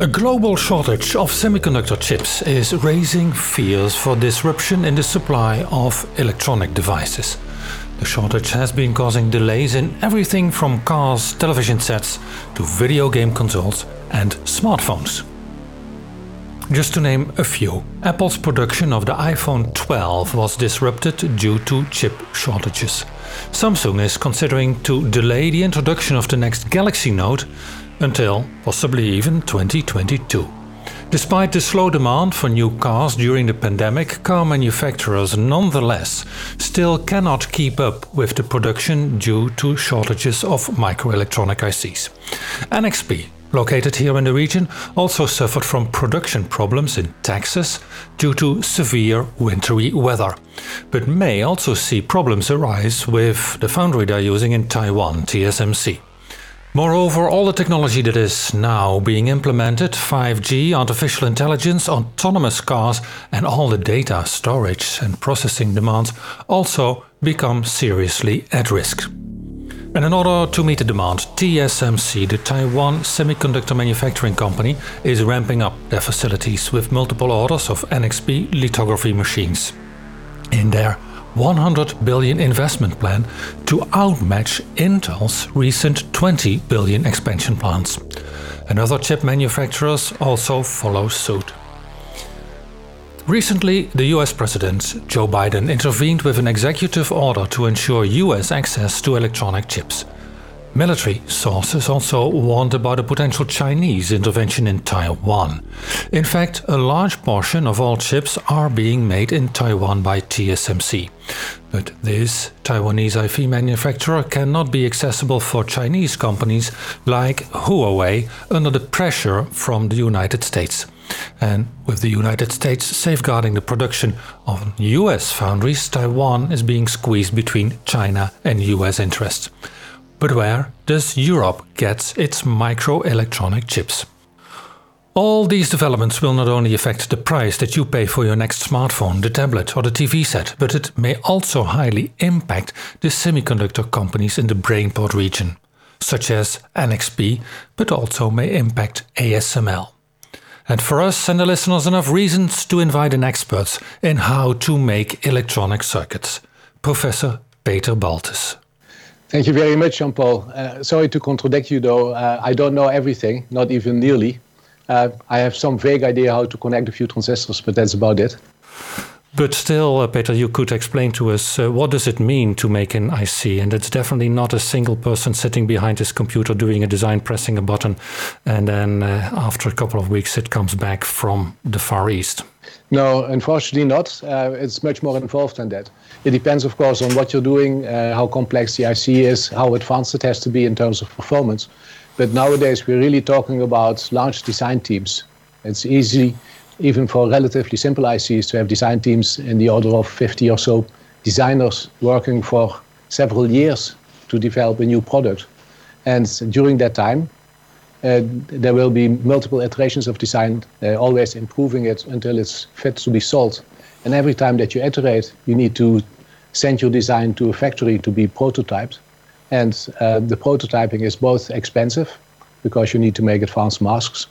A global shortage of semiconductor chips is raising fears for disruption in the supply of electronic devices. The shortage has been causing delays in everything from cars, television sets, to video game consoles and smartphones. Just to name a few, Apple's production of the iPhone 12 was disrupted due to chip shortages. Samsung is considering to delay the introduction of the next Galaxy Note until possibly even 2022. Despite the slow demand for new cars during the pandemic, car manufacturers nonetheless still cannot keep up with the production due to shortages of microelectronic ICs. NXP located here in the region, also suffered from production problems in Texas due to severe wintry weather, but may also see problems arise with the foundry they're using in Taiwan, TSMC. Moreover, all the technology that is now being implemented 5G, artificial intelligence, autonomous cars, and all the data storage and processing demands also become seriously at risk. And in order to meet the demand, TSMC, the Taiwan Semiconductor Manufacturing Company, is ramping up their facilities with multiple orders of NXP lithography machines. In their 100 billion investment plan to outmatch Intel's recent 20 billion expansion plans. And other chip manufacturers also follow suit. Recently, the US President Joe Biden intervened with an executive order to ensure US access to electronic chips. Military sources also warned about a potential Chinese intervention in Taiwan. In fact, a large portion of all chips are being made in Taiwan by TSMC. But this Taiwanese IP manufacturer cannot be accessible for Chinese companies like Huawei under the pressure from the United States. And with the United States safeguarding the production of US foundries, Taiwan is being squeezed between China and US interests. But where does Europe get its microelectronic chips? All these developments will not only affect the price that you pay for your next smartphone, the tablet, or the TV set, but it may also highly impact the semiconductor companies in the Brainport region, such as NXP, but also may impact ASML. And for us and the listeners, enough reasons to invite an expert in how to make electronic circuits, Professor Peter Baltus. Thank you very much, Jean Paul. Uh, sorry to contradict you, though. Uh, I don't know everything, not even nearly. Uh, I have some vague idea how to connect a few transistors, but that's about it. But still, uh, Peter, you could explain to us uh, what does it mean to make an IC? And it's definitely not a single person sitting behind his computer doing a design, pressing a button, and then uh, after a couple of weeks it comes back from the Far East. No, unfortunately not. Uh, it's much more involved than that. It depends, of course, on what you're doing, uh, how complex the IC is, how advanced it has to be in terms of performance. But nowadays, we're really talking about large design teams. It's easy even for relatively simple ICs to have design teams in the order of 50 or so designers working for several years to develop a new product. And during that time, uh, there will be multiple iterations of design, uh, always improving it until it's fit to be sold. And every time that you iterate, you need to send your design to a factory to be prototyped. And uh, the prototyping is both expensive because you need to make advanced masks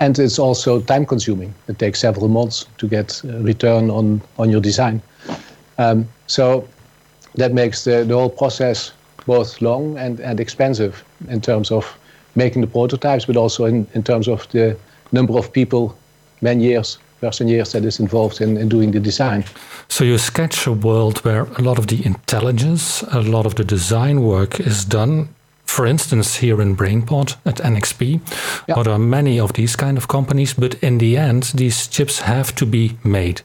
and it's also time consuming. It takes several months to get a return on, on your design. Um, so that makes the, the whole process both long and, and expensive in terms of making the prototypes, but also in, in terms of the number of people, man years, person years that is involved in, in doing the design. So you sketch a world where a lot of the intelligence, a lot of the design work is done for instance, here in Brainport at NXP, yeah. there are many of these kind of companies, but in the end, these chips have to be made.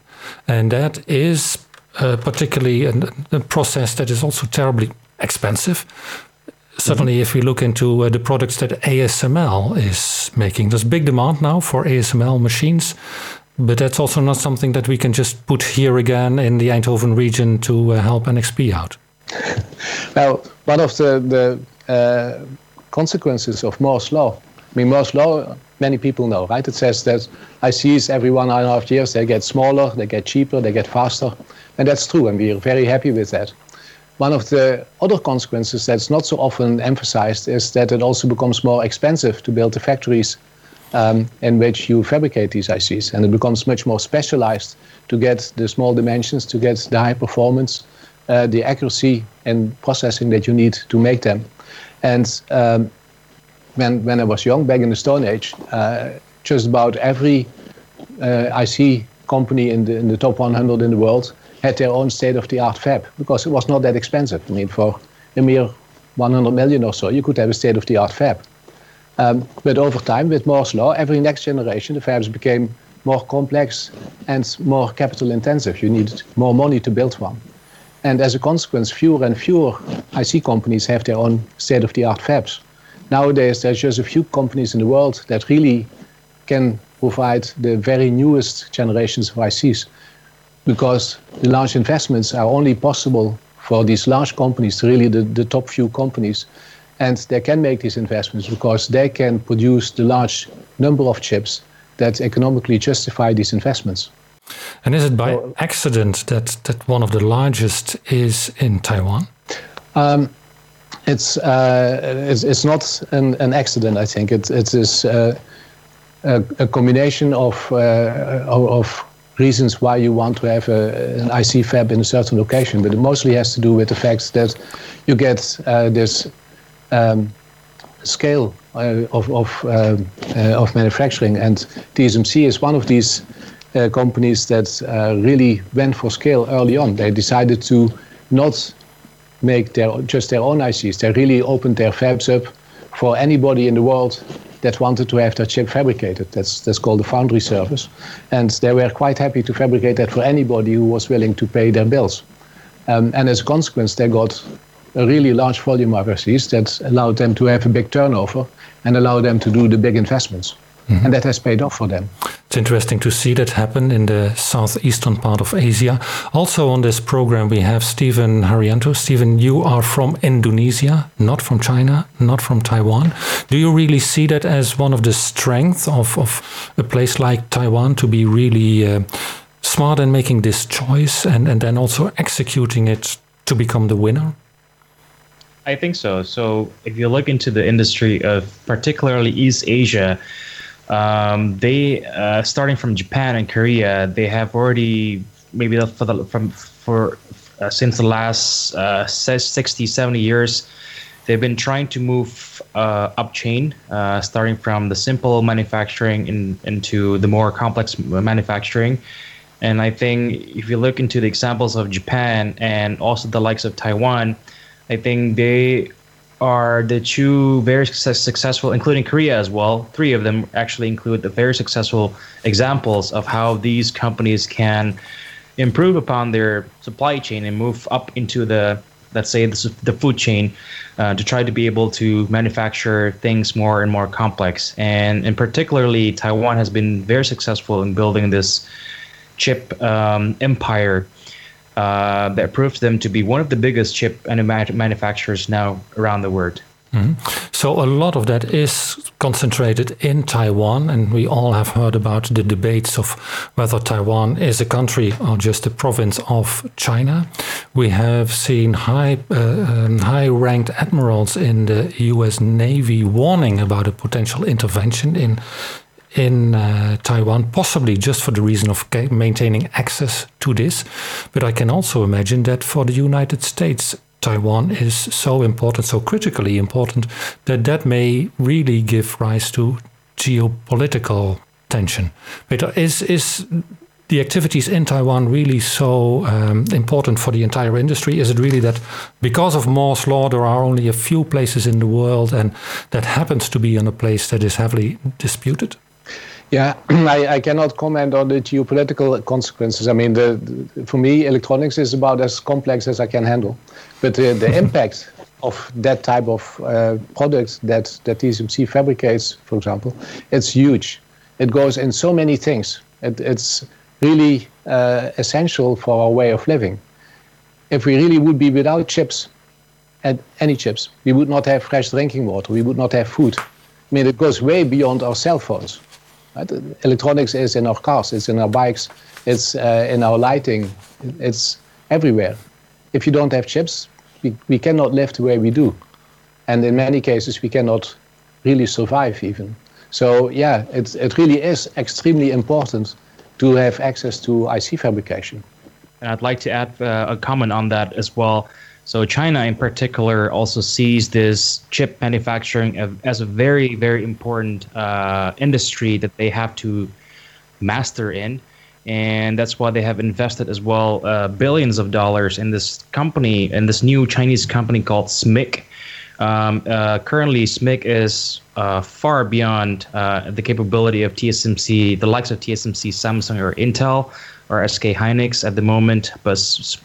And that is uh, particularly a, a, process that is also terribly expensive. -hmm. if we look into uh, the products that ASML is making, there's big demand now for ASML machines, but that's also not something that we can just put here again in the Eindhoven region to uh, help NXP out. Well, one of the, the uh, consequences of Moore's law. I mean, Moore's law, many people know, right? It says that ICs every one and a half years they get smaller, they get cheaper, they get faster, and that's true, and we're very happy with that. One of the other consequences that's not so often emphasized is that it also becomes more expensive to build the factories um, in which you fabricate these ICs, and it becomes much more specialized to get the small dimensions, to get the high performance, uh, the accuracy and processing that you need to make them. And um, when when I was young, back in the Stone Age, uh, just about every uh, IC company in the in the top 100 in the world had their own state-of-the-art fab because it was not that expensive. I mean, for a mere 100 million or so, you could have a state-of-the-art fab. Um, but over time, with Moore's law, every next generation, the fabs became more complex and more capital intensive. You needed more money to build one. And as a consequence, fewer and fewer IC companies have their own state-of-the-art fabs. Nowadays, there's just a few companies in the world that really can provide the very newest generations of ICs because the large investments are only possible for these large companies, really the, the top few companies. And they can make these investments because they can produce the large number of chips that economically justify these investments. And is it by so, accident that, that one of the largest is in Taiwan? Um, it's, uh, it's, it's not an, an accident. I think it it is uh, a, a, combination of uh, of reasons why you want to have a, an IC fab in a certain location, but it mostly has to do with the fact that you get uh, this um, scale uh, of of, uh, of manufacturing, and TSMC is one of these companies that really went for scale early on. They decided to not make their just their own ICs. They really opened their fabs up for anybody in the world that wanted to have their chip fabricated. That's that's called the foundry service, and they were quite happy to fabricate that for anybody who was willing to pay their bills. Um, and as a consequence, they got a really large volume of ICs that allowed them to have a big turnover and allowed them to do the big investments. Mm-hmm. And that has paid off for them. It's interesting to see that happen in the southeastern part of Asia. Also, on this program, we have Stephen Haryanto. Stephen, you are from Indonesia, not from China, not from Taiwan. Do you really see that as one of the strengths of, of a place like Taiwan to be really uh, smart in making this choice and, and then also executing it to become the winner? I think so. So, if you look into the industry of particularly East Asia, um, they uh, starting from Japan and Korea, they have already maybe for the from for uh, since the last uh, 60, 70 years, they've been trying to move uh, up chain, uh, starting from the simple manufacturing in, into the more complex manufacturing. And I think if you look into the examples of Japan and also the likes of Taiwan, I think they are the two very success, successful, including Korea as well. Three of them actually include the very successful examples of how these companies can improve upon their supply chain and move up into the let's say the, the food chain uh, to try to be able to manufacture things more and more complex and in particularly taiwan has been very successful in building this chip um, empire uh, that proves them to be one of the biggest chip manufacturers now around the world. Mm-hmm. So a lot of that is concentrated in Taiwan, and we all have heard about the debates of whether Taiwan is a country or just a province of China. We have seen high uh, um, high-ranked admirals in the U.S. Navy warning about a potential intervention in in uh, Taiwan, possibly just for the reason of maintaining access to this. But I can also imagine that for the United States, Taiwan is so important, so critically important, that that may really give rise to geopolitical tension. But is is the activities in Taiwan really so um, important for the entire industry? Is it really that because of Moore's law, there are only a few places in the world, and that happens to be in a place that is heavily disputed? Yeah, I, I, cannot comment on the geopolitical consequences. I mean, the, the, for me, electronics is about as complex as I can handle. But the, the impact of that type of uh, product that, that TSMC fabricates, for example, it's huge. It goes in so many things. It, it's really uh, essential for our way of living. If we really would be without chips, and any chips, we would not have fresh drinking water, we would not have food. I mean, it goes way beyond our cell phones. Right? Electronics is in our cars, it's in our bikes, it's uh, in our lighting, it's everywhere. If you don't have chips, we, we cannot live the way we do. And in many cases, we cannot really survive even. So yeah, it, it really is extremely important to have access to IC fabrication. And I'd like to add uh, a comment on that as well. So China, in particular, also sees this chip manufacturing as a very, very important uh, industry that they have to master in, and that's why they have invested as well uh, billions of dollars in this company, in this new Chinese company called SMIC. Um, uh, currently, SMIC is uh, far beyond uh, the capability of TSMC, the likes of TSMC, Samsung, or Intel, or SK Hynix at the moment, but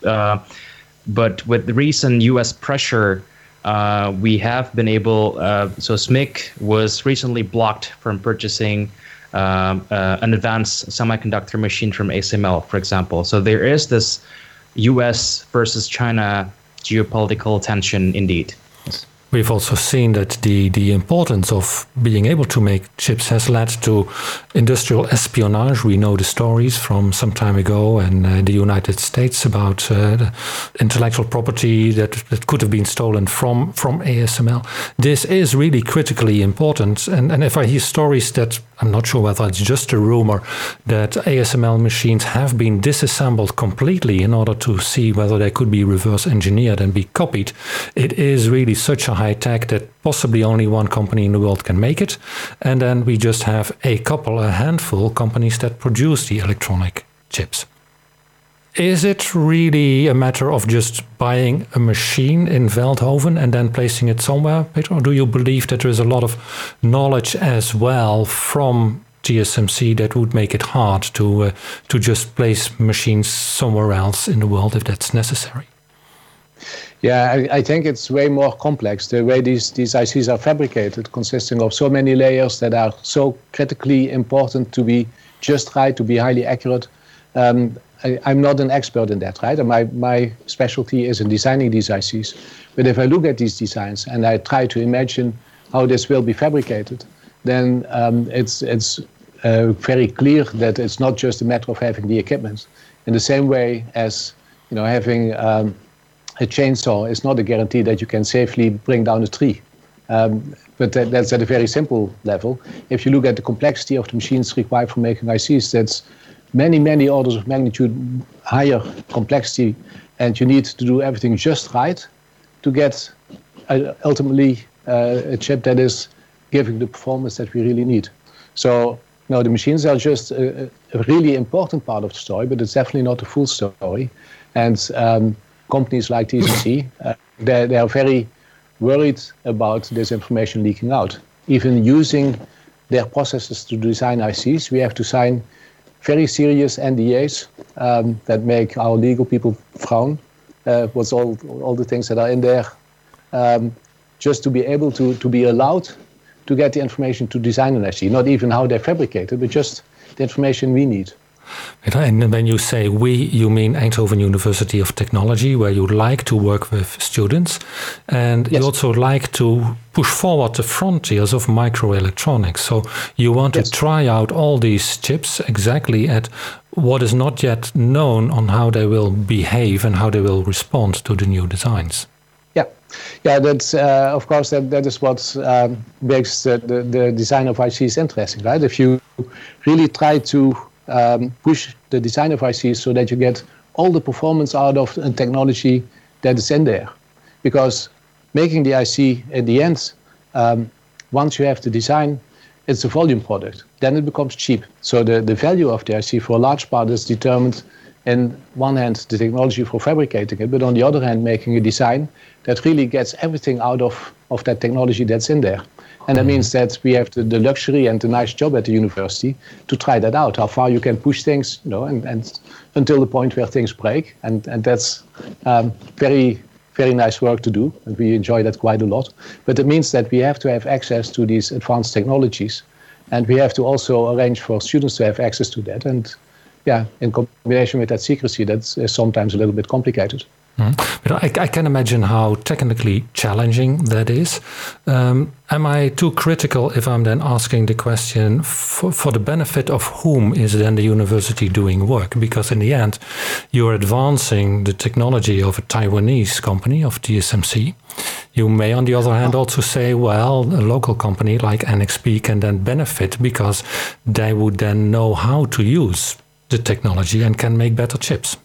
uh, but with the recent U.S. pressure, uh, we have been able. Uh, so SMIC was recently blocked from purchasing um, uh, an advanced semiconductor machine from ASML, for example. So there is this U.S. versus China geopolitical tension, indeed. We've also seen that the, the importance of being able to make chips has led to industrial espionage. We know the stories from some time ago in uh, the United States about uh, intellectual property that, that could have been stolen from, from ASML. This is really critically important. And, and if I hear stories that I'm not sure whether it's just a rumor that ASML machines have been disassembled completely in order to see whether they could be reverse engineered and be copied. It is really such a high tech that possibly only one company in the world can make it. And then we just have a couple, a handful companies that produce the electronic chips. Is it really a matter of just buying a machine in Veldhoven and then placing it somewhere, Peter? Or do you believe that there is a lot of knowledge as well from TSMC that would make it hard to uh, to just place machines somewhere else in the world if that's necessary? Yeah, I, I, think it's way more complex. The way these, these ICs are fabricated, consisting of so many layers that are so critically important to be just right, to be highly accurate. Um, I, am not an expert in that, right? my, my specialty is in designing these ICs. But if I look at these designs and I try to imagine how this will be fabricated, then um, it's, it's uh, very clear that it's not just a matter of having the equipment. In the same way as you know, having um, a chainsaw is not a guarantee that you can safely bring down a tree. Um, but that, that's at a very simple level. If you look at the complexity of the machines required for making ICs, that's many, many orders of magnitude higher complexity, and you need to do everything just right to get uh, ultimately uh, a chip that is giving the performance that we really need. So now the machines are just a, a, really important part of the story, but it's definitely not the full story. And um, companies like TSMC, uh, they, they are very worried about this information leaking out. Even using their processes to design ICs, we have to sign very serious NDAs um, that make our legal people frown. Uh, what's all all the things that are in there, um, just to be able to to be allowed to get the information to design an IC, not even how they're fabricated, but just the information we need. And when you say we, you mean Eindhoven University of Technology, where you like to work with students, and yes. you also like to push forward the frontiers of microelectronics. So you want yes. to try out all these chips exactly at what is not yet known on how they will behave and how they will respond to the new designs. Yeah, yeah. That's uh, of course that that is what um, makes the, the, the design of ICs interesting, right? If you really try to um, push the design of ICs so that you get all the performance out of a technology that is in there. Because making the IC in the end, um, once you have the design, it's a volume product. Then it becomes cheap. So the, the value of the IC for a large part is determined in one hand the technology for fabricating it, but on the other hand making a design that really gets everything out of, of that technology that's in there. And that means that we have the, the, luxury and the nice job at the university to try that out, how far you can push things, you know, and, and until the point where things break. And, and that's um, very, very nice work to do. And we enjoy that quite a lot. But it means that we have to have access to these advanced technologies. And we have to also arrange for students to have access to that. And yeah, in combination with that secrecy, that's sometimes a little bit complicated. Mm. But I, I, can imagine how technically challenging that is. Um, am I too critical if I'm then asking the question for, for, the benefit of whom is then the university doing work? Because in the end, you're advancing the technology of a Taiwanese company, of TSMC. You may, on the other hand, also say, well, a local company like NXP can then benefit because they would then know how to use the technology and can make better chips.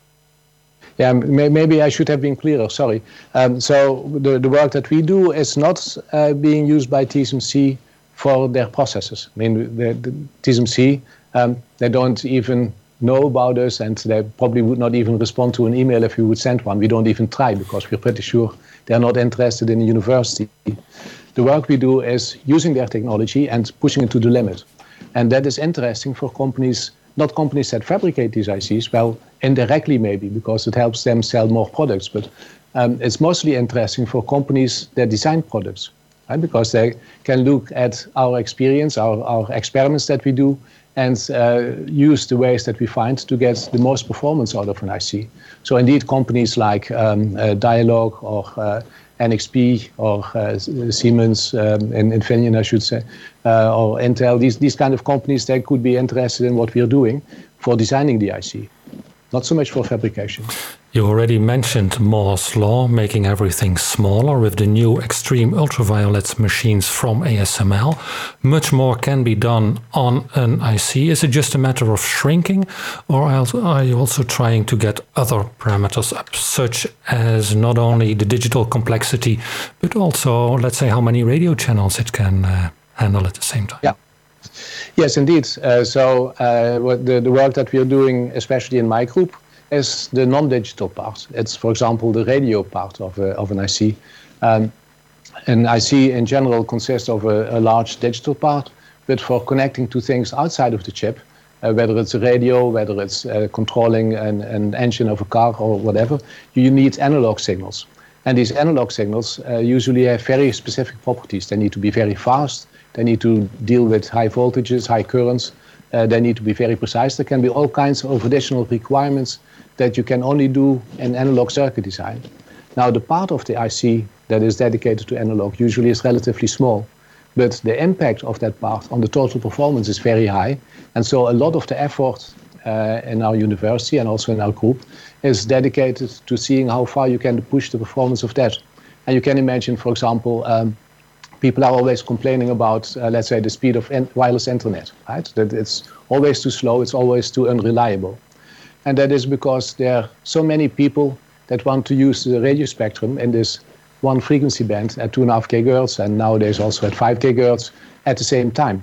Yeah, maybe I should have been clearer. Sorry. Um, so the, the work that we do is not uh, being used by TSMC for their processes. I mean, the, the TSMC, um, they don't even know about us, and they probably would not even respond to an email if we would send one. We don't even try because we're pretty sure they're not interested in the university. The work we do is using their technology and pushing it to the limit. And that is interesting for companies, not companies that fabricate these ICs, well, indirectly maybe, because it helps them sell more products, but um, it's mostly interesting for companies that design products, right? Because they can look at our experience, our, our experiments that we do, and uh, use the ways that we find to get the most performance out of an IC. So indeed, companies like um, uh, Dialog or uh, NXP or uh, Siemens um, and Infineon, I should say, uh, or Intel, these, these kind of companies, they could be interested in what we're doing for designing the IC, not so much for fabrication. You already mentioned Moore's Law, making everything smaller with the new extreme ultraviolet machines from ASML. Much more can be done on an IC. Is it just a matter of shrinking, or are you also trying to get other parameters up, such as not only the digital complexity, but also, let's say, how many radio channels it can uh, handle at the same time? Yeah. Yes, indeed. Uh, so uh, the, work that we are doing, especially in my group, is the non-digital part. It's, for example, the radio part of, of an IC. Um, an IC in general consists of a, large digital part, but for connecting to things outside of the chip, uh, whether it's a radio, whether it's uh, controlling an, engine of a car or whatever, you need analog signals. And these analog signals uh, usually have very specific properties. They need to be very fast, they need to deal with high voltages, high currents, uh, they need to be very precise. There can be all kinds of additional requirements that you can only do in analog circuit design. Now, the part of the IC that is dedicated to analog usually is relatively small, but the impact of that part on the total performance is very high. And so, a lot of the effort uh, in our university and also in our group is dedicated to seeing how far you can push the performance of that. And you can imagine, for example, um, people are always complaining about, uh, let's say, the speed of wireless internet, right? That it's always too slow, it's always too unreliable. And that is because there are so many people that want to use the radio spectrum in this one frequency band at 2.5 gigahertz and nowadays also at 5 gigahertz at the same time.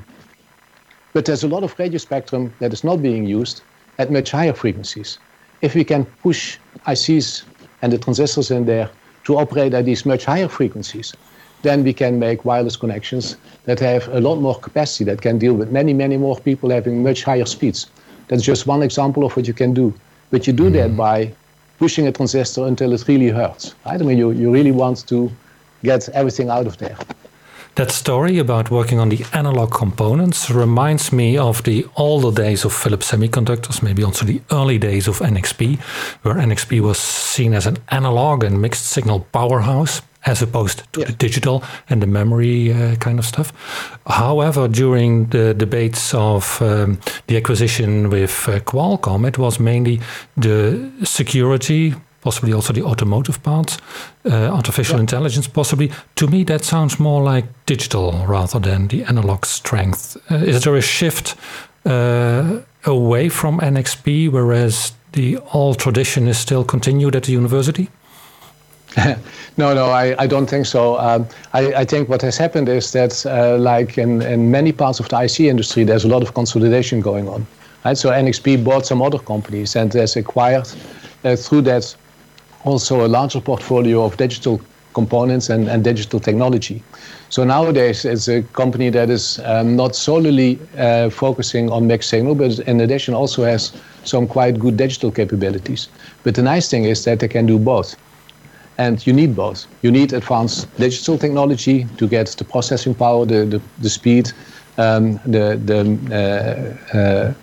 But there's a lot of radio spectrum that is not being used at much higher frequencies. If we can push ICs and the transistors in there to operate at these much higher frequencies, then we can make wireless connections that have a lot more capacity, that can deal with many, many more people having much higher speeds. That's just one example of what you can do. But you do mm. that mm-hmm. by pushing a transistor until it really hurts. Right? I mean, you, you really want to get everything out of there. That story about working on the analog components reminds me of the older days of Philips Semiconductors, maybe also the early days of NXP, where NXP was seen as an analog and mixed signal powerhouse as opposed to the digital and the memory uh, kind of stuff. However, during the debates of um, the acquisition with uh, Qualcomm, it was mainly the security, possibly also the automotive parts, uh, artificial yeah. intelligence, possibly. To me, that sounds more like digital rather than the analog strength. Uh, is there a shift uh, away from NXP, whereas the old tradition is still continued at the university? no, no, I, I don't think so. Um, I, I think what has happened is that, uh, like in, in many parts of the IC industry, there's a lot of consolidation going on. Right? So NXP bought some other companies and has acquired uh, through that also a larger portfolio of digital components and, and digital technology. So nowadays, it's a company that is um, not solely uh, focusing on mixed signal, but in addition also has some quite good digital capabilities. But the nice thing is that they can do both. And you need both. You need advanced digital technology to get the processing power, the, the, the speed, um, the, the uh, uh,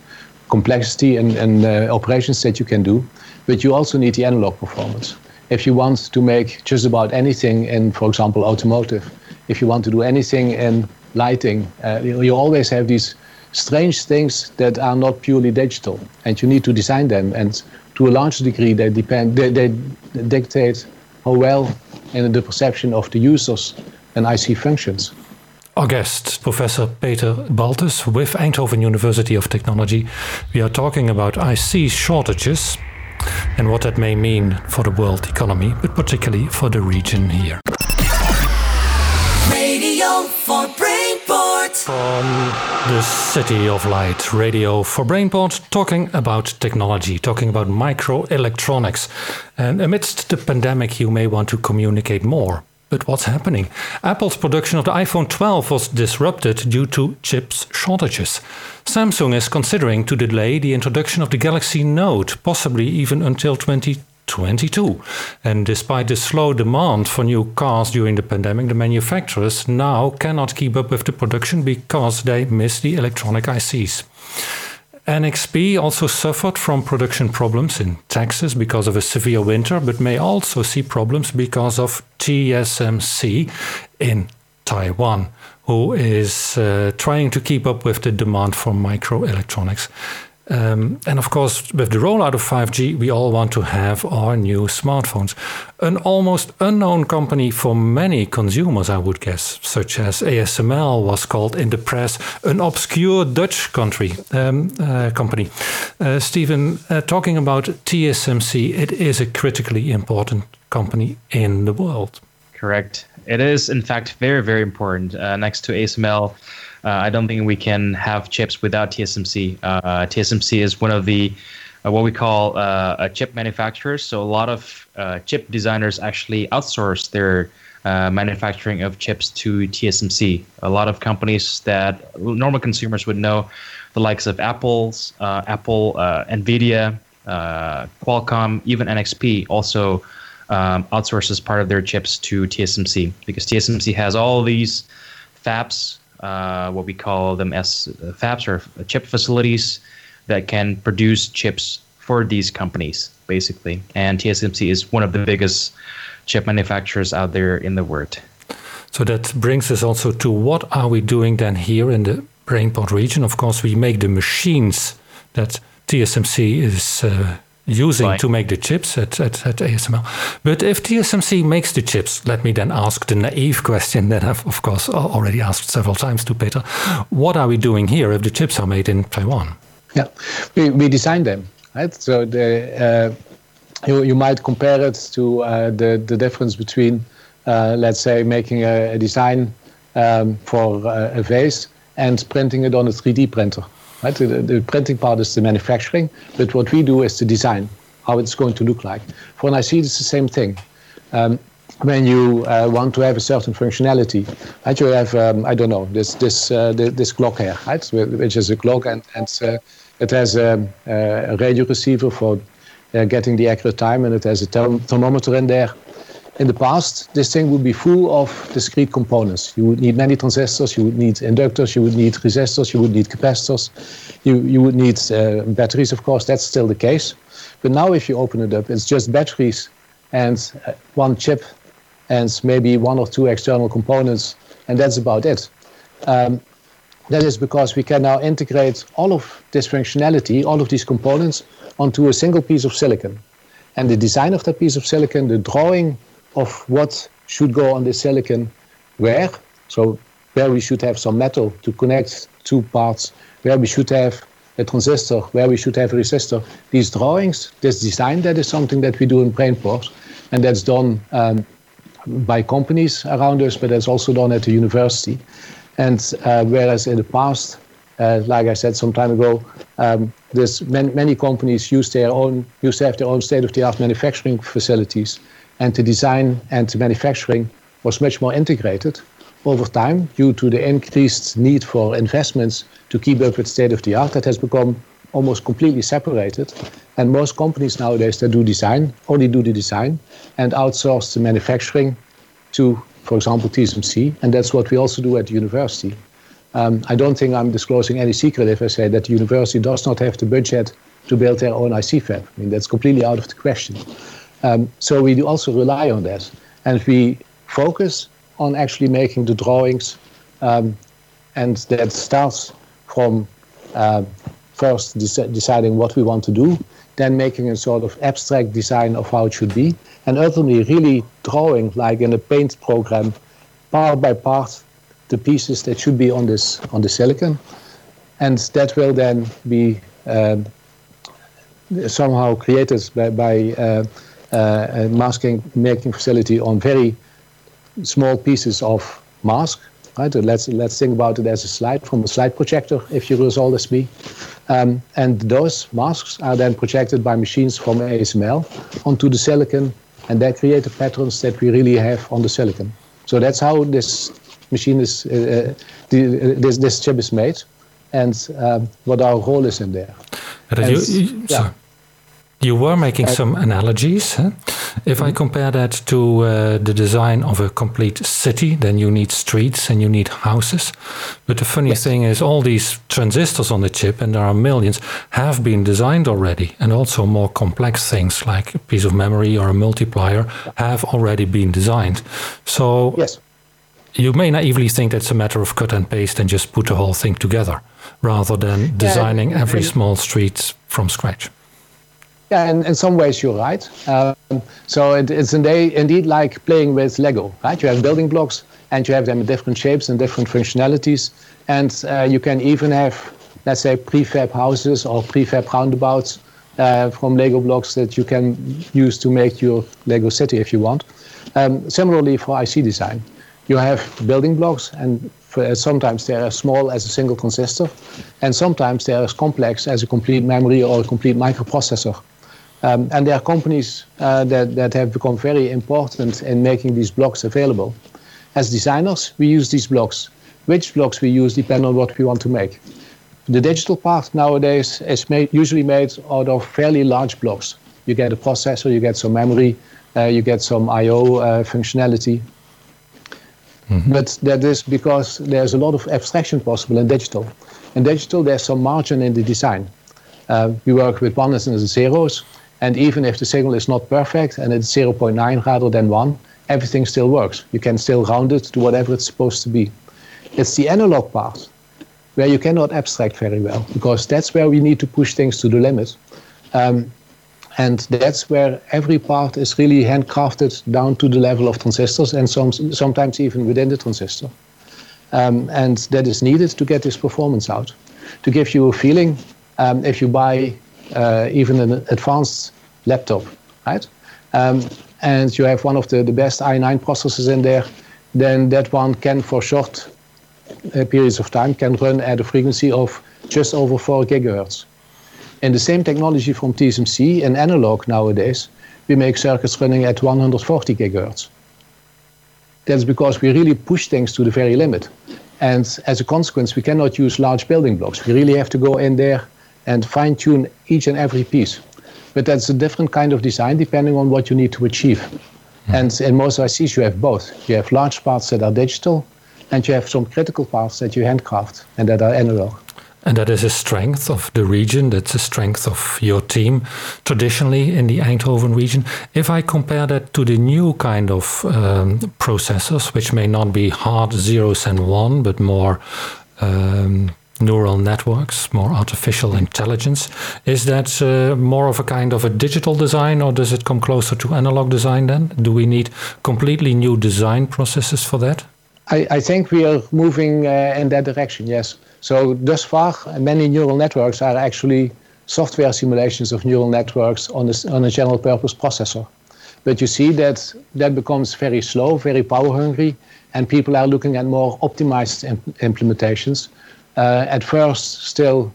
complexity and, and uh, operations that you can do. But you also need the analog performance. If you want to make just about anything in, for example, automotive, if you want to do anything in lighting, uh, you, you always have these strange things that are not purely digital, and you need to design them. And to a large degree, they depend, they, they dictate how well in the perception of the users and IC functions. Our guest, Professor Peter Baltus with Eindhoven University of Technology. We are talking about IC shortages and what that may mean for the world economy, but particularly for the region here. Radio for Brainport. From the City of Light, Radio for Brainport, talking about technology, talking about microelectronics. And amidst the pandemic, you may want to communicate more. But what's happening? Apple's production of the iPhone 12 was disrupted due to chips shortages. Samsung is considering to delay the introduction of the Galaxy Note, possibly even until 2022. And despite the slow demand for new cars during the pandemic, the manufacturers now cannot keep up with the production because they miss the electronic ICs. NXP also suffered from production problems in Texas because of a severe winter, but may also see problems because of TSMC in Taiwan, who is uh, trying to keep up with the demand for microelectronics. Um, and of course, with the rollout of 5G, we all want to have our new smartphones. An almost unknown company for many consumers, I would guess, such as ASML was called in the press, an obscure Dutch country um, uh, company. Uh, Stephen, uh, talking about TSMC, it is a critically important company in the world. Correct. It is, in fact, very, very important. Uh, next to ASML, uh, I don't think we can have chips without TSMC. Uh, TSMC is one of the uh, what we call uh, chip manufacturers. So a lot of uh, chip designers actually outsource their uh, manufacturing of chips to TSMC. A lot of companies that normal consumers would know, the likes of Apple's, Apple, Nvidia, Qualcomm, even NXP, also um, outsources part of their chips to TSMC because TSMC has all these fabs uh, what we call them as uh, fabs or chip facilities that can produce chips for these companies, basically. And TSMC is one of the biggest chip manufacturers out there in the world. So that brings us also to what are we doing then here in the Brainport region? Of course, we make the machines that TSMC is uh, using right. to make the chips at, at, at, ASML. But if TSMC makes the chips, let me then ask the naive question that I've, of course, already asked several times to Peter. What are we doing here if the chips are made in Taiwan? Yeah, we, we design them, right? So the, uh, you, you might compare it to uh, the, the difference between, uh, let's say, making a, a design um, for uh, a vase and printing it on a 3D printer. Right? The, the, printing part is the manufacturing, but what we do is the design, how it's going to look like. For an IC, it's the same thing. Um, when you uh, want to have a certain functionality, right? You have, um, I don't know, this this uh, this clock here, right? Which is a clock, and and uh, it has a, a, radio receiver for uh, getting the accurate time, and it has a thermometer in there in the past, this thing would be full of discrete components. You would need many transistors, you would need inductors, you would need resistors, you would need capacitors, you, you would need uh, batteries, of course, that's still the case. But now, if you open it up, it's just batteries and uh, one chip and maybe one or two external components, and that's about it. Um, that is because we can now integrate all of this functionality, all of these components, onto a single piece of silicon. And the design of that piece of silicon, the drawing of what should go on the silicon where. So where we should have some metal to connect two parts, where we should have a transistor, where we should have a resistor. These drawings, this design, that is something that we do in Brainport, and that's done um, by companies around us, but that's also done at the university. And uh, whereas in the past, uh, like I said some time ago, um, many, many companies use their own used to have their own state-of-the-art manufacturing facilities and the design and the manufacturing was much more integrated over time due to the increased need for investments to keep up with state of the art that has become almost completely separated. And most companies nowadays that do design only do the design and outsource the manufacturing to for example tsmc and that's what we also do at the university. Um, i don't think i'm disclosing any secret if i say that the university does not have the budget to build their own ic fab. I mean that's completely out of the question um, so we also rely on that. And we focus on actually making the drawings. Um, and that starts from uh, first deciding what we want to do, then making a sort of abstract design of how it should be, and ultimately really drawing, like in a paint program, part by part, the pieces that should be on this on the silicon, and that will then be um, somehow created by, by uh, masking making facility on very small pieces of mask. Right? Let's let's think about it as a slide from a slide projector, if you will always me. Um, and those masks are then projected by machines from ASML onto the silicon, and they create the patterns that we really have on the silicon. So that's how this machine is, uh, uh the, this this chip is made, and um, what our role is in there. And, you, yeah. You were making some analogies. Huh? If I compare that to uh, the design of a complete city, then you need streets and you need houses. But the funny yes. thing is, all these transistors on the chip, and there are millions, have been designed already. And also more complex things like a piece of memory or a multiplier have already been designed. So yes. you may naively think it's a matter of cut and paste and just put the whole thing together rather than designing yeah, every small street from scratch. Yeah, in, in some ways you're right. Um, so it, it's indeed, like playing with Lego, right? You have building blocks and you have them in different shapes and different functionalities. And uh, you can even have, let's say, prefab houses or prefab roundabouts uh, from Lego blocks that you can use to make your Lego city if you want. Um, similarly for IC design, you have building blocks and for, sometimes they are as small as a single transistor and sometimes they are as complex as a complete memory or a complete microprocessor. Um, and there are companies uh, that, that have become very important in making these blocks available. As designers, we use these blocks. Which blocks we use depend on what we want to make. The digital part nowadays is made, usually made out of fairly large blocks. You get a processor, you get some memory, uh, you get some I/O uh, functionality. Mm-hmm. But that is because there's a lot of abstraction possible in digital. In digital, there's some margin in the design. Uh, we work with ones and zeros, and even if the signal is not perfect and it's 0.9 rather than 1, everything still works. You can still round it to whatever it's supposed to be. It's the analog part where you cannot abstract very well because that's where we need to push things to the limit. Um, and that's where every part is really handcrafted down to the level of transistors and some, sometimes even within the transistor. Um, and that is needed to get this performance out. To give you a feeling, um, if you buy even an advanced laptop, right? Um, and you have one of the, the best i9 processors in there, then that one can, for short uh, periods of time, can run at a frequency of just over 4 gigahertz. In the same technology from TSMC in analog nowadays, we make circuits running at 140 gigahertz. That's because we really push things to the very limit. And as a consequence, we cannot use large building blocks. We really have to go in there and fine tune each and every piece. But that's a different kind of design depending on what you need to achieve. Mm-hmm. And in most ICs, you have both. You have large parts that are digital, and you have some critical parts that you handcraft and that are analog. And that is a strength of the region. That's a strength of your team traditionally in the Eindhoven region. If I compare that to the new kind of um, processors, which may not be hard zeros and one, but more um, neural networks, more artificial intelligence. Is that uh, more of a kind of a digital design, or does it come closer to analog design then? Do we need completely new design processes for that? I, I think we are moving uh, in that direction, yes. So, thus far, many neural networks are actually software simulations of neural networks on a, on a general purpose processor. But you see that that becomes very slow, very power hungry, and people are looking at more optimized imp- implementations at first, still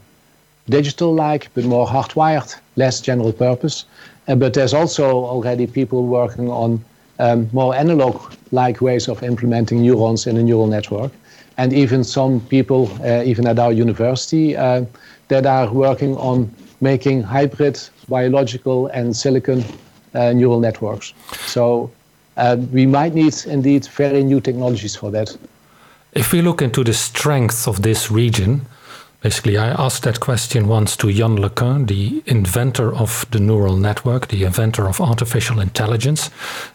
digital like, but more hardwired, less general purpose. Uh, but there's also already people working on um, more analog like ways of implementing neurons in a neural network. And even some people, uh, even at our university, uh, that are working on making hybrid biological and silicon uh, neural networks. So uh, we might need indeed very new technologies for that. If we look into the strength of this region, basically, I asked that question once to Yann LeCun, the inventor of the neural network, the inventor of artificial intelligence.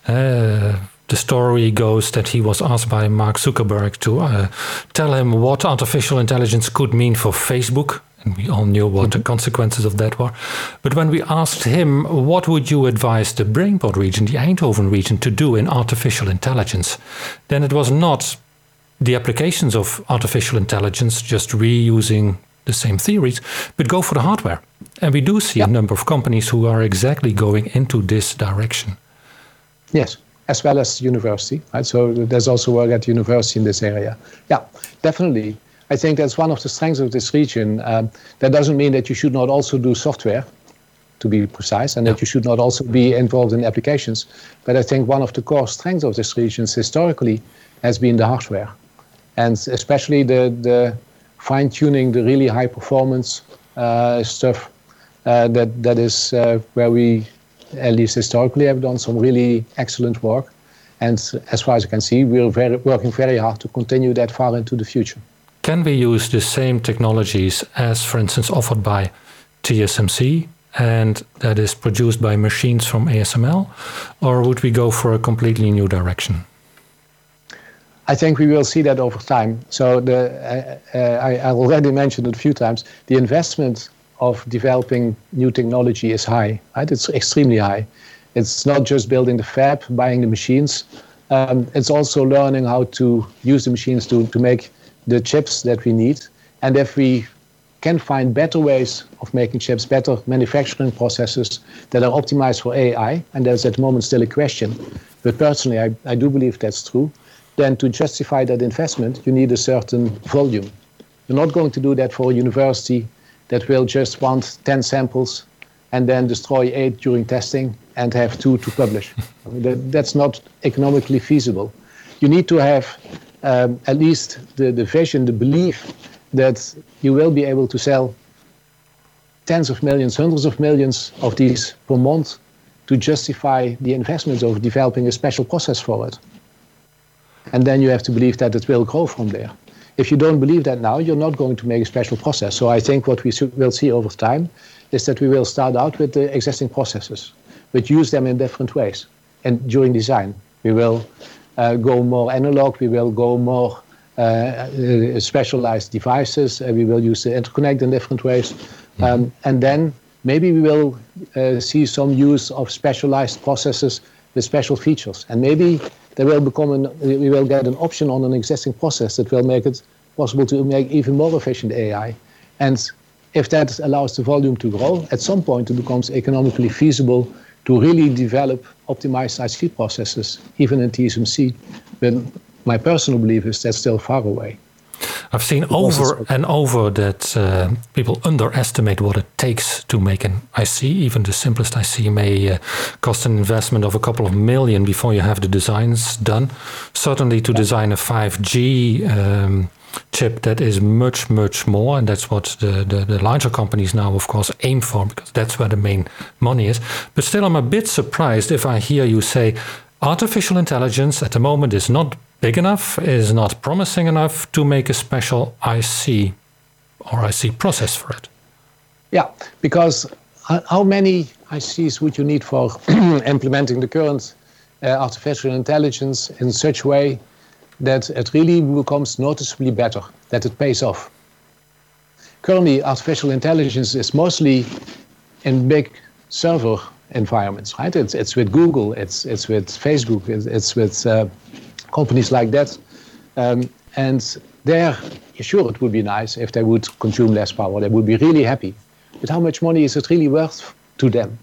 Uh, the story goes that he was asked by Mark Zuckerberg to uh, tell him what artificial intelligence could mean for Facebook. and we all knew what the consequences of that were. But when we asked him, what would you advise the Brainport region, the Eindhoven region, to do in artificial intelligence, then it was not the applications of artificial intelligence, just reusing the same theories, but go for the hardware. And we do see a number of companies who are exactly going into this direction. Yes, as well as university. Right? So there's also work at university in this area. Yeah, definitely. I think that's one of the strengths of this region. Um, that doesn't mean that you should not also do software, to be precise, and that you should not also be involved in applications. But I think one of the core strengths of this region historically has been the hardware, and especially the, the fine tuning, the really high performance uh, stuff. Uh, that that is uh, where we, at least historically, have done some really excellent work. And as far as I can see, we're very, working very hard to continue that far into the future. Can we use the same technologies as, for instance, offered by TSMC and that is produced by machines from ASML, or would we go for a completely new direction? I think we will see that over time. So the, uh, uh, I, I, already mentioned it a few times. The investment of developing new technology is high. Right? It's extremely high. It's not just building the fab, buying the machines. Um, it's also learning how to use the machines to, to make the chips that we need. And if we can find better ways of making chips, better manufacturing processes that are optimized for AI, and that's at the moment still a question, but personally, I, I do believe that's true, then to justify that investment, you need a certain volume. You're not going to do that for a university that will just want 10 samples and then destroy eight during testing and have two to publish. I mean, that, that's not economically feasible. You need to have um, at least the, the vision, the belief that you will be able to sell tens of millions, hundreds of millions of these per month to justify the investment of developing a special process for it. And then you have to believe that it will grow from there. If you don't believe that now, you're not going to make a special process. So I think what we will see over time is that we will start out with the existing processes, but use them in different ways. And during design, we will uh, go more analog, we will go more uh, uh, specialized devices, we will use the interconnect in different ways. Mm-hmm. Um, and then maybe we will see some use of specialized processes with special features. And maybe will become an, we will get an option on an existing process that will make it possible to make even more efficient AI. And if that allows the volume to grow, at some point it becomes economically feasible to really develop optimized IC processes, even in TSMC. But my personal belief is that's still far away. I've seen over and over that uh, people underestimate what it takes to make an IC. Even the simplest IC may uh, cost an investment of a couple of million before you have the designs done. Certainly, to design a 5G um, chip that is much, much more. And that's what the, the, the, larger companies now, of course, aim for because that's where the main money is. But still, I'm a bit surprised if I hear you say artificial intelligence at the moment is not big enough, is not promising enough to make a special IC or IC process for it. Yeah, because how many ICs would you need for implementing the current uh, artificial intelligence in such a way that it really becomes noticeably better, that it pays off. Currently, artificial intelligence is mostly in big server environments, right? It's, it's with Google, it's, it's with Facebook, it's, it's with uh, companies like that. Um, and there, sure, it would be nice if they would consume less power. They would be really happy. But how much money is it really worth to them?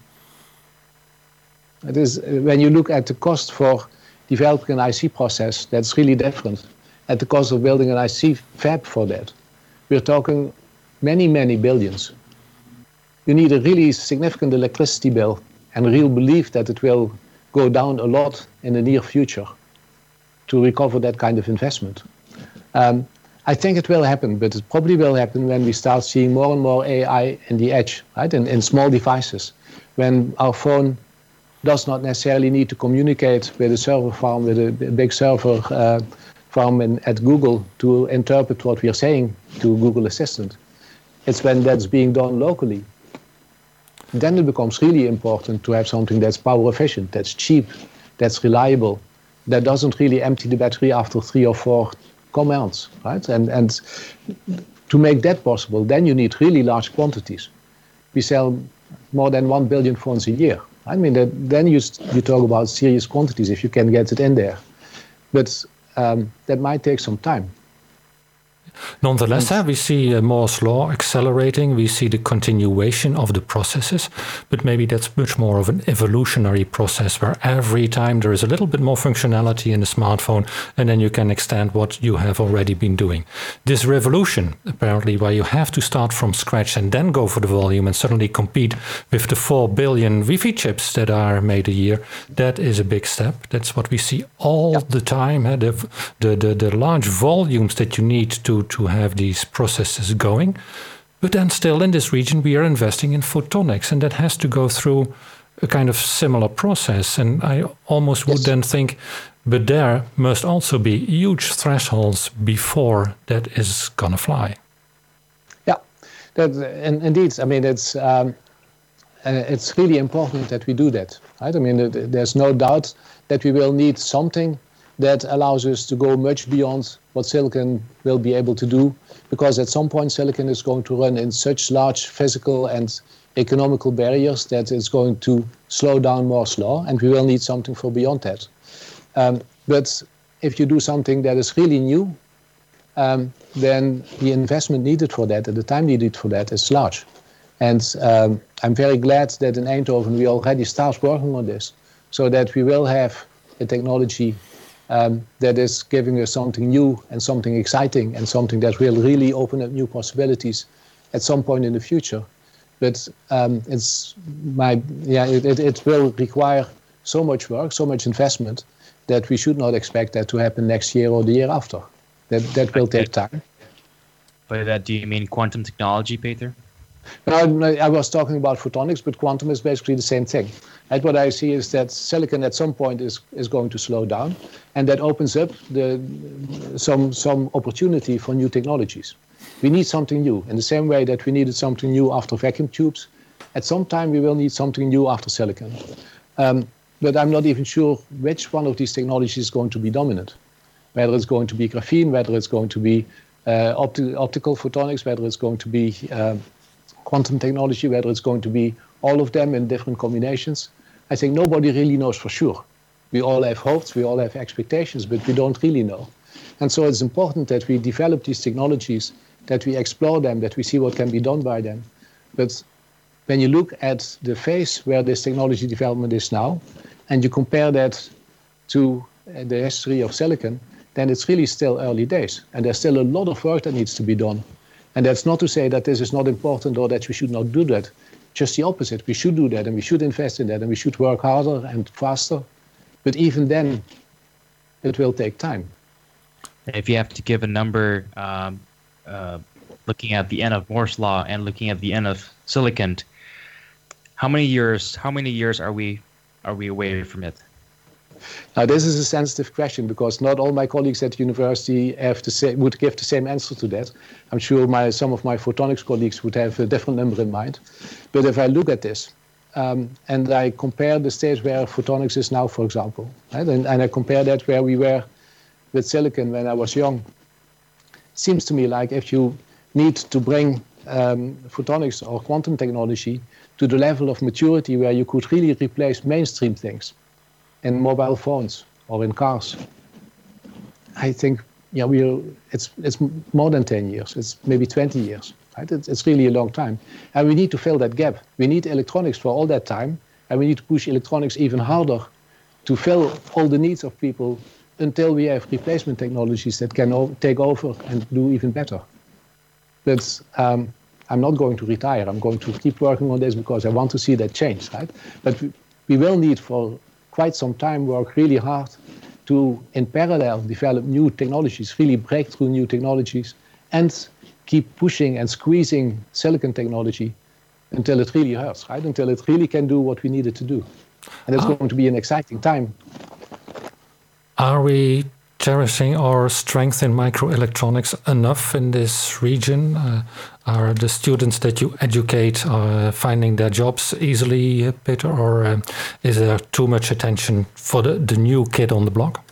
It is when you look at the cost for developing an IC process that's really different at the cost of building an IC fab for that. We're talking many, many billions. You need a really significant electricity bill and real belief that it will go down a lot in the near future to recover that kind of investment. Um, I think it will happen, but it probably will happen when we start seeing more and more AI in the edge, right, in, in small devices. When our phone does not necessarily need to communicate with a server farm, with a big server uh, farm in, at Google to interpret what we are saying to Google Assistant. It's when that's being done locally. Then it becomes really important to have something that's power efficient, that's cheap, that's reliable, that doesn't really empty the battery after three or four commands, right? And and to make that possible, then you need really large quantities. We sell more than 1 billion phones a year. I mean, that, then you, you talk about serious quantities if you can get it in there. But um, that might take some time. Nonetheless, we see uh, Moore's law accelerating. We see the continuation of the processes, but maybe that's much more of an evolutionary process where every time there is a little bit more functionality in the smartphone, and then you can extend what you have already been doing. This revolution, apparently, where you have to start from scratch and then go for the volume and suddenly compete with the 4 billion Wi-Fi chips that are made a year, that is a big step. That's what we see all yep. the time. The, the, the, the large volumes that you need to to have these processes going. But then, still in this region, we are investing in photonics, and that has to go through a kind of similar process. And I almost would yes. then think, but there must also be huge thresholds before that is going to fly. Yeah, that, and indeed, I mean, it's. Um, uh, it's really important that we do that, right? I mean, there's no doubt that we will need something that allows us to go much beyond what silicon will be able to do, because at some point silicon is going to run in such large physical and economical barriers that it's going to slow down Moore's law, and we will need something for beyond that. Um, but if you do something that is really new, um, then the investment needed for that and the time needed for that is large. And um, I'm very glad that in Eindhoven we already start working on this, so that we will have a technology um, that is giving us something new and something exciting and something that will really open up new possibilities at some point in the future. But um, it's my yeah, it, it, it will require so much work, so much investment that we should not expect that to happen next year or the year after. That that will take time. By that, do you mean quantum technology, Peter? No, I was talking about photonics, but quantum is basically the same thing. And what I see is that silicon at some point is, is going to slow down, and that opens up the, some, some opportunity for new technologies. We need something new. In the same way that we needed something new after vacuum tubes, at some time we will need something new after silicon. Um, but I'm not even sure which one of these technologies is going to be dominant. Whether it's going to be graphene, whether it's going to be uh, opti optical photonics, whether it's going to be uh, quantum technology, whether it's going to be all of them in different combinations. I think nobody really knows for sure. We all have hopes, we all have expectations, but we don't really know. And so it's important that we develop these technologies, that we explore them, that we see what can be done by them. But when you look at the phase where this technology development is now, and you compare that to uh, the history of silicon, then it's really still early days. And there's still a lot of work that needs to be done. And that's not to say that this is not important or that we should not do that just the opposite. We should do that and we should invest in that and we should work harder and faster. But even then, it will take time. If you have to give a number, um, uh, looking at the end of Moore's law and looking at the end of silicon, how many years? How many years are we are we away from it? Now, this is a sensitive question because not all my colleagues at university have to say, would give the same answer to that. I'm sure my, some of my photonics colleagues would have a different number in mind. But if I look at this, um, and I compare the stage where photonics is now, for example, right? and, and I compare that where we were with silicon when I was young, it seems to me like if you need to bring um, photonics or quantum technology to the level of maturity where you could really replace mainstream things, in mobile phones or in cars. I think yeah, we it's it's more than 10 years. It's maybe 20 years. Right? It's, it's really a long time, and we need to fill that gap. We need electronics for all that time, and we need to push electronics even harder to fill all the needs of people until we have replacement technologies that can take over and do even better. But um, I'm not going to retire. I'm going to keep working on this because I want to see that change, right? But we, we will need for quite some time work really hard to, in parallel, develop new technologies, really break through new technologies, and keep pushing and squeezing silicon technology until it really hurts, right? Until it really can do what we need it to do. And it's ah. going to be an exciting time. Are we cherishing our strength in microelectronics enough in this region? Uh, are the students that you educate uh, finding their jobs easily, Peter, or uh, is there too much attention for the, the new kid on the block?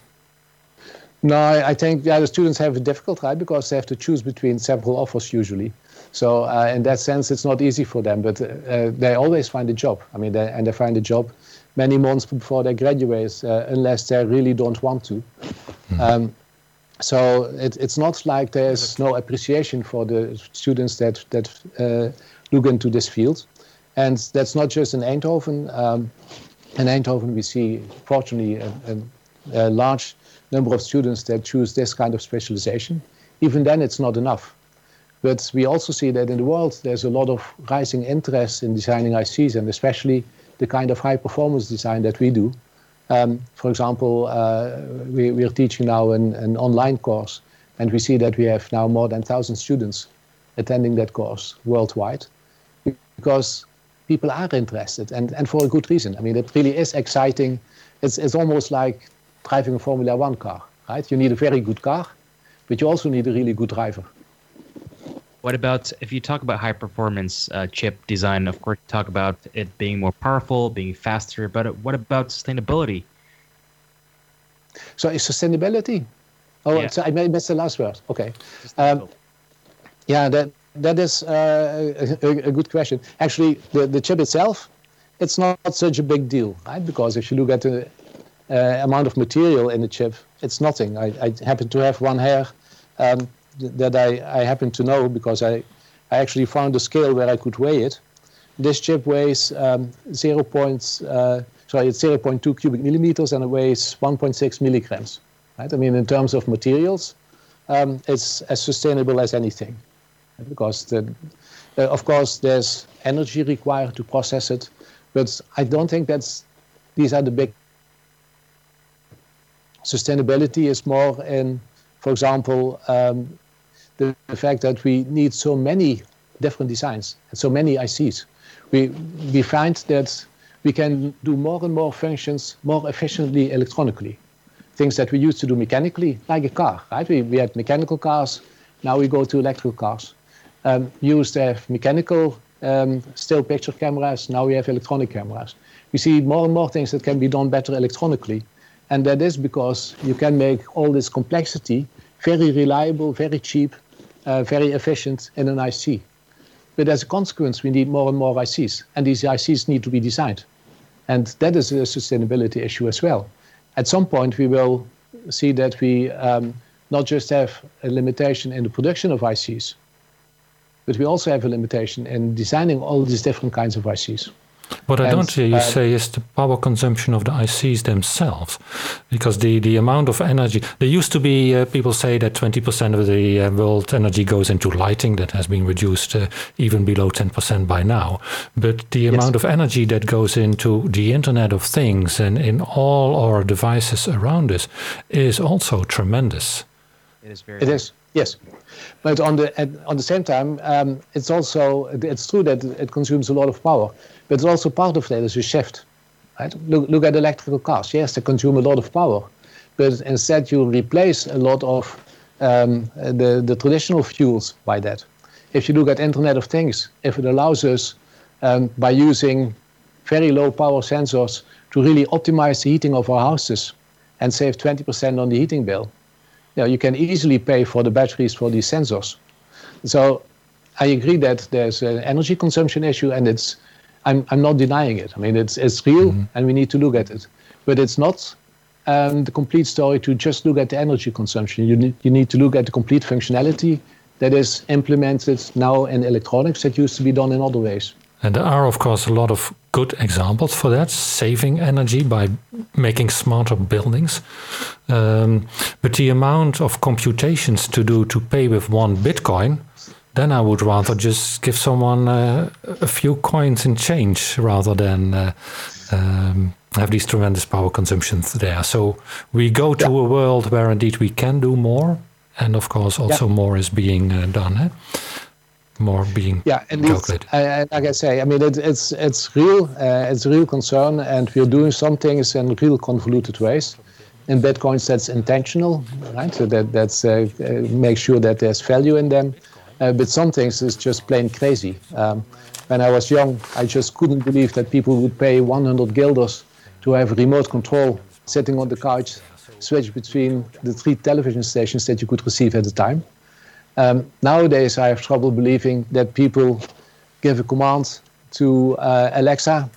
No, I, I think yeah, the students have a difficult, right? Because they have to choose between several offers usually. So uh, in that sense, it's not easy for them, but uh, they always find a job. I mean, they, and they find a job many months before they graduate, uh, unless they really don't want to. Mm. Um, so it, it's not like there's no appreciation for the students that that uh, look into this field, and that's not just in Eindhoven. Um, in Eindhoven, we see fortunately a, a, a, large number of students that choose this kind of specialization. Even then, it's not enough. But we also see that in the world, there's a lot of rising interest in designing ICs, and especially the kind of high performance design that we do. Um, for example, uh, we, we, are teaching now an, an, online course, and we see that we have now more than 1,000 students attending that course worldwide because people are interested and, and for a good reason. I mean, it really is exciting. It's, it's almost like driving a Formula One car, right? You need a very good car, but you also need a really good driver. What about if you talk about high performance uh, chip design? Of course, talk about it being more powerful, being faster. But what about sustainability? So, is sustainability? Oh, yeah. so I missed the last word. Okay. Um, yeah, that that is uh, a, a, good question. Actually, the, the chip itself, it's not such a big deal, right? Because if you look at the uh, amount of material in the chip, it's nothing. I, I happen to have one here. Um, that I, I happen to know because I, I actually found a scale where I could weigh it. This chip weighs um, 0. Point, uh, sorry, it's 0.2 cubic millimeters and it weighs 1.6 milligrams. Right? I mean, in terms of materials, um, it's as sustainable as anything. Because, the, uh, of course, there's energy required to process it, but I don't think that's these are the big. Sustainability is more in, for example, um, the, the fact that we need so many different designs and so many ICs. We, we find that we can do more and more functions more efficiently electronically. Things that we used to do mechanically, like a car, right? We, we had mechanical cars, now we go to electrical cars. Um, used to have mechanical um, still picture cameras, now we have electronic cameras. We see more and more things that can be done better electronically. And that is because you can make all this complexity very reliable, very cheap, uh, very efficient in an IC. But as a consequence, we need more and more ICs, and these ICs need to be designed. And that is a sustainability issue as well. At some point, we will see that we um, not just have a limitation in the production of ICs, but we also have a limitation in designing all these different kinds of ICs. What I don't hear you uh, say is the power consumption of the ICs themselves, because the, the amount of energy. There used to be uh, people say that 20% of the uh, world energy goes into lighting. That has been reduced uh, even below 10% by now. But the yes. amount of energy that goes into the Internet of Things and in all our devices around us is also tremendous. It is very. It is. Yes, but on the at, on the same time, um, it's also it's true that it consumes a lot of power, but it's also part of that is a shift. Right? Look look at electrical cars. Yes, they consume a lot of power, but instead you replace a lot of um, the the traditional fuels by that. If you look at Internet of Things, if it allows us um, by using very low power sensors to really optimize the heating of our houses and save 20% on the heating bill, you, know, you can easily pay for the batteries for these sensors. So I agree that there's an energy consumption issue, and it's I'm I'm not denying it. I mean, it's it's real, mm-hmm. and we need to look at it. But it's not um, the complete story to just look at the energy consumption. You need you need to look at the complete functionality that is implemented now in electronics that used to be done in other ways. And there are, of course, a lot of good examples for that, saving energy by making smarter buildings. Um, but the amount of computations to do to pay with one Bitcoin, then I would rather just give someone uh, a few coins in change rather than uh, um, have these tremendous power consumptions there. So we go to yeah. a world where indeed we can do more, and of course also yeah. more is being uh, done. Eh? more being yeah and calculated. Like I say, I mean it, it's it's real, uh, it's a real concern, and we're doing some things in real convoluted ways. In bitcoins, that's intentional, right? So that that's uh, uh make sure that there's value in them. Uh, but some things is just plain crazy. Um, when I was young, I just couldn't believe that people would pay 100 guilders to have remote control sitting on the couch switch between the three television stations that you could receive at the time. Um, nowadays, I have trouble believing that people give a command to uh, Alexa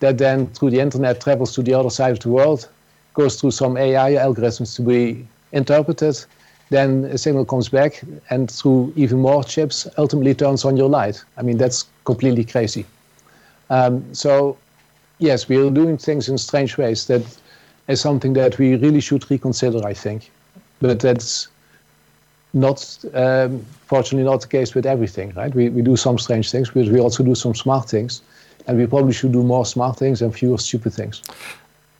that then through the internet travels to the other side of the world, goes through some AI algorithms to be interpreted, then a signal comes back and through even more chips ultimately turns on your light. I mean, that's completely crazy. Um, so, yes, we are doing things in strange ways. That is something that we really should reconsider, I think. But that's not, um, fortunately, not the case with everything, right? We, we do some strange things, but we also do some smart things. And we probably should do more smart things and fewer stupid things.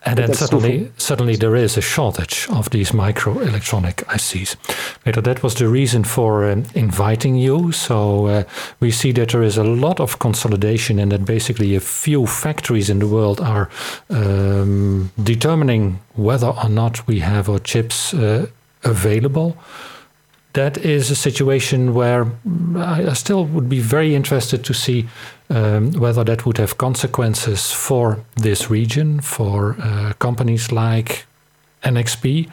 And then suddenly, suddenly there is a shortage of these microelectronic ICs. Peter, that was the reason for um, inviting you. So uh, we see that there is a lot of consolidation, and that basically a few factories in the world are um, determining whether or not we have our chips uh, available that is a situation where I still would be very interested to see um, whether that would have consequences for this region, for uh, companies like NXP,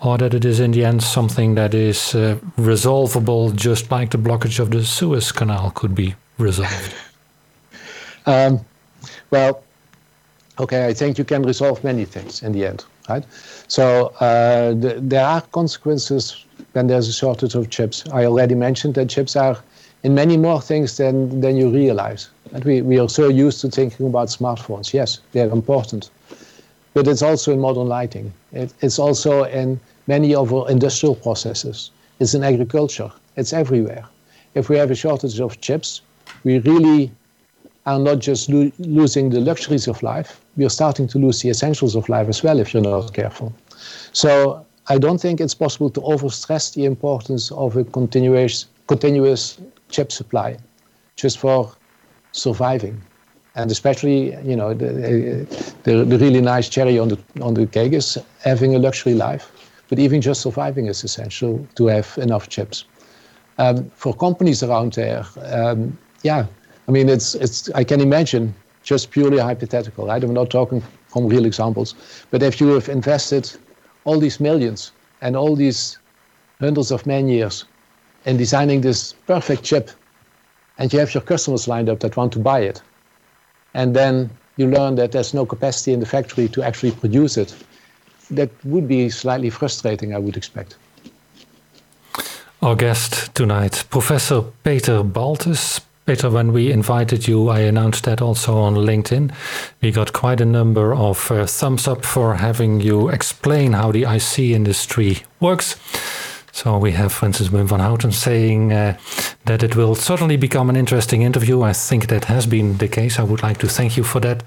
or that it is in the end something that is uh, resolvable, just like the blockage of the Suez Canal could be resolved. Um, well, okay, I think you can resolve many things in the end, right? So uh, the, there are consequences when there's a shortage of chips. I already mentioned that chips are in many more things than, than you realize. And we, we are so used to thinking about smartphones. Yes, they're important. But it's also in modern lighting. It, it's also in many of our industrial processes. It's in agriculture. It's everywhere. If we have a shortage of chips, we really are not just lo losing the luxuries of life, we are starting to lose the essentials of life as well if you're not careful. So I don't think it's possible to overstress the importance of a continuous, continuous chip supply just for surviving. And especially, you know, the, the, the really nice cherry on the, on the cake is having a luxury life. But even just surviving is essential to have enough chips. Um, for companies around there, um, yeah, I mean, it's, it's, I can imagine just purely hypothetical, right? I'm not talking from real examples. But if you have invested all these millions and all these hundreds of man years in designing this perfect chip, and you have your customers lined up that want to buy it, and then you learn that there's no capacity in the factory to actually produce it, that would be slightly frustrating, I would expect. Our guest tonight, Professor Peter Baltus, Peter, when we invited you, I announced that also on LinkedIn. We got quite a number of uh, thumbs up for having you explain how the IC industry works. So we have, for instance, Wim van Houten saying uh, that it will certainly become an interesting interview. I think that has been the case. I would like to thank you for that.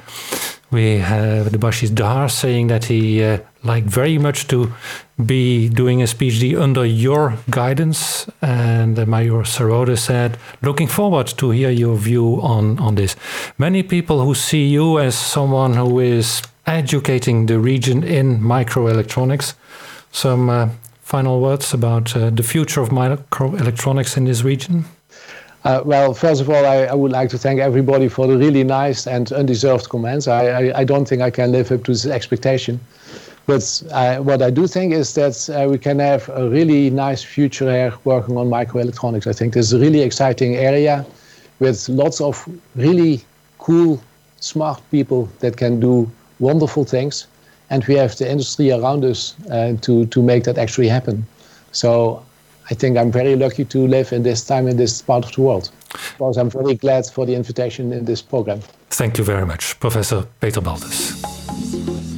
We have the Bashis Dahar saying that he uh, liked very much to be doing a PhD under your guidance. And uh, Mayur Sarode said, looking forward to hear your view on, on this. Many people who see you as someone who is educating the region in microelectronics. Some uh, final words about uh, the future of microelectronics in this region? Uh, well, first of all, I, I, would like to thank everybody for the really nice and undeserved comments. I, I, I don't think I can live up to this expectation. But uh, what I do think is that uh, we can have a really nice future here working on microelectronics. I think this is a really exciting area with lots of really cool, smart people that can do wonderful things. And we have the industry around us uh, to, to make that actually happen. So I think I'm very lucky to live in this time in this part of the world. Because I'm very glad for the invitation in this program. Thank you very much, Professor Peter Baltus.